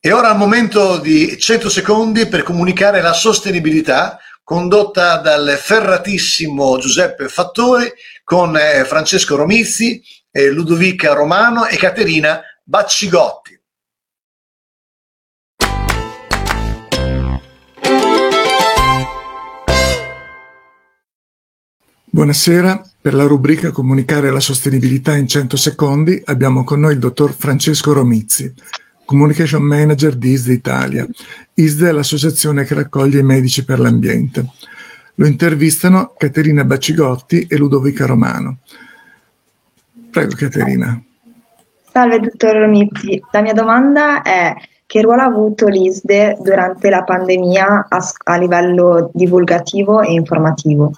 E ora al momento di 100 secondi per comunicare la sostenibilità condotta dal ferratissimo Giuseppe Fattori con eh, Francesco Romizzi, Ludovica Romano e Caterina Baccigotti. Buonasera, per la rubrica Comunicare la sostenibilità in 100 secondi abbiamo con noi il dottor Francesco Romizzi, Communication Manager di ISDE Italia. ISDE è l'associazione che raccoglie i medici per l'ambiente. Lo intervistano Caterina Bacigotti e Ludovica Romano. Prego Caterina. Salve dottor Romizzi, la mia domanda è che ruolo ha avuto l'ISDE durante la pandemia a, a livello divulgativo e informativo?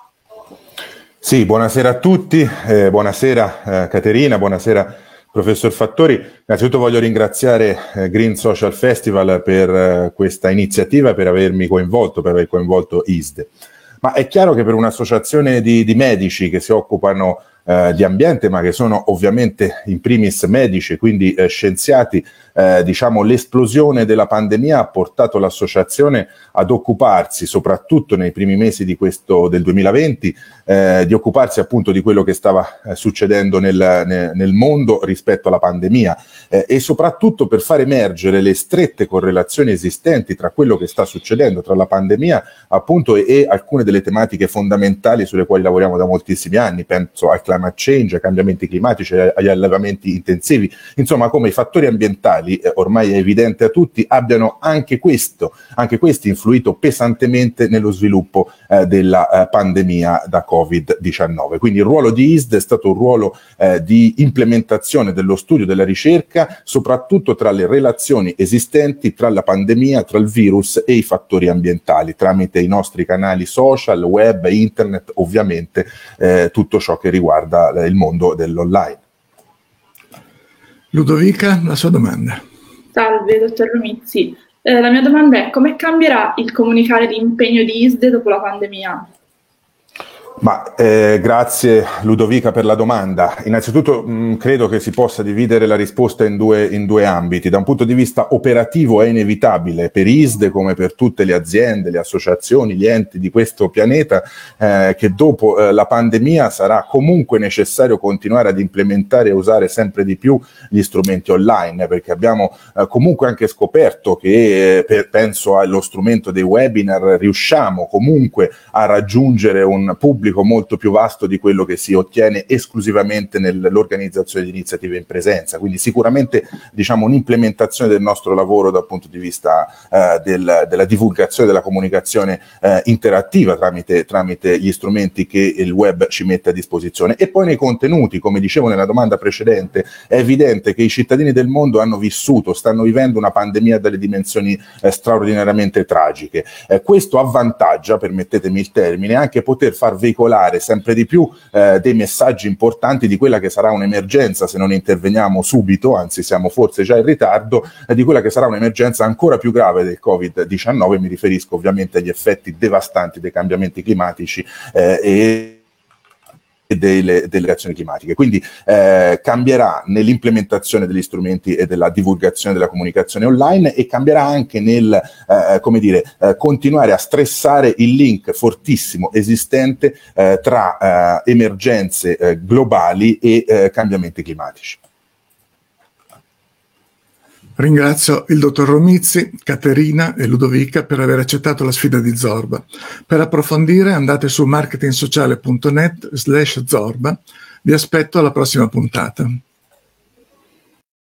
Sì, buonasera a tutti, eh, buonasera eh, Caterina, buonasera Professor Fattori, innanzitutto voglio ringraziare eh, Green Social Festival per eh, questa iniziativa, per avermi coinvolto, per aver coinvolto ISDE. Ma è chiaro che per un'associazione di, di medici che si occupano eh, di ambiente, ma che sono ovviamente in primis medici, quindi eh, scienziati, eh, diciamo l'esplosione della pandemia ha portato l'associazione ad occuparsi, soprattutto nei primi mesi di questo, del 2020, eh, di occuparsi appunto di quello che stava eh, succedendo nel, nel, mondo rispetto alla pandemia eh, e soprattutto per far emergere le strette correlazioni esistenti tra quello che sta succedendo, tra la pandemia appunto e, e alcune delle tematiche fondamentali sulle quali lavoriamo da moltissimi anni, penso al climate change, ai cambiamenti climatici, agli allevamenti intensivi, insomma come i fattori ambientali, eh, ormai è evidente a tutti, abbiano anche questo, anche questi influito pesantemente nello sviluppo eh, della eh, pandemia da Covid-19. Quindi il ruolo di ISD è stato un ruolo eh, di implementazione dello studio, della ricerca, soprattutto tra le relazioni esistenti tra la pandemia, tra il virus e i fattori ambientali, tramite i nostri canali social, web, internet, ovviamente eh, tutto ciò che riguarda eh, il mondo dell'online. Ludovica, la sua domanda. Salve, dottor Romizzi. Eh, la mia domanda è come cambierà il comunicare l'impegno di ISDE dopo la pandemia? Ma eh, grazie Ludovica per la domanda. Innanzitutto mh, mm, credo che si possa dividere la risposta in due, in due, ambiti. Da un punto di vista operativo è inevitabile per ISDE come per tutte le aziende, le associazioni, gli enti di questo pianeta eh, che dopo eh, la pandemia sarà comunque necessario continuare ad implementare e usare sempre di più gli strumenti online perché abbiamo eh, comunque anche scoperto che eh, per, penso allo strumento dei webinar riusciamo comunque a raggiungere un pubblico pubblico molto più vasto di quello che si ottiene esclusivamente nell'organizzazione di iniziative in presenza. Quindi sicuramente diciamo, un'implementazione del nostro lavoro dal punto di vista eh, del, della divulgazione, della comunicazione eh, interattiva tramite, tramite gli strumenti che il web ci mette a disposizione. E poi nei contenuti, come dicevo nella domanda precedente, è evidente che i cittadini del mondo hanno vissuto, stanno vivendo una pandemia dalle dimensioni eh, straordinariamente tragiche. Eh, questo avvantaggia, permettetemi il termine, anche poter far veicolare veicolare sempre di più eh, dei messaggi importanti di quella che sarà un'emergenza se non interveniamo subito, anzi siamo forse già in ritardo, eh, di quella che sarà un'emergenza ancora più grave del Covid-19, mi riferisco ovviamente agli effetti devastanti dei cambiamenti climatici eh, e delle, delle azioni climatiche. Quindi eh, cambierà nell'implementazione degli strumenti e della divulgazione della comunicazione online e cambierà anche nel, eh, come dire, eh, continuare a stressare il link fortissimo esistente eh, tra eh, emergenze eh, globali e cambiamenti climatici. Ringrazio il dottor Romizzi, Caterina e Ludovica per aver accettato la sfida di Zorba. Per approfondire andate su marketingsociale.net slash Zorba. Vi aspetto alla prossima puntata.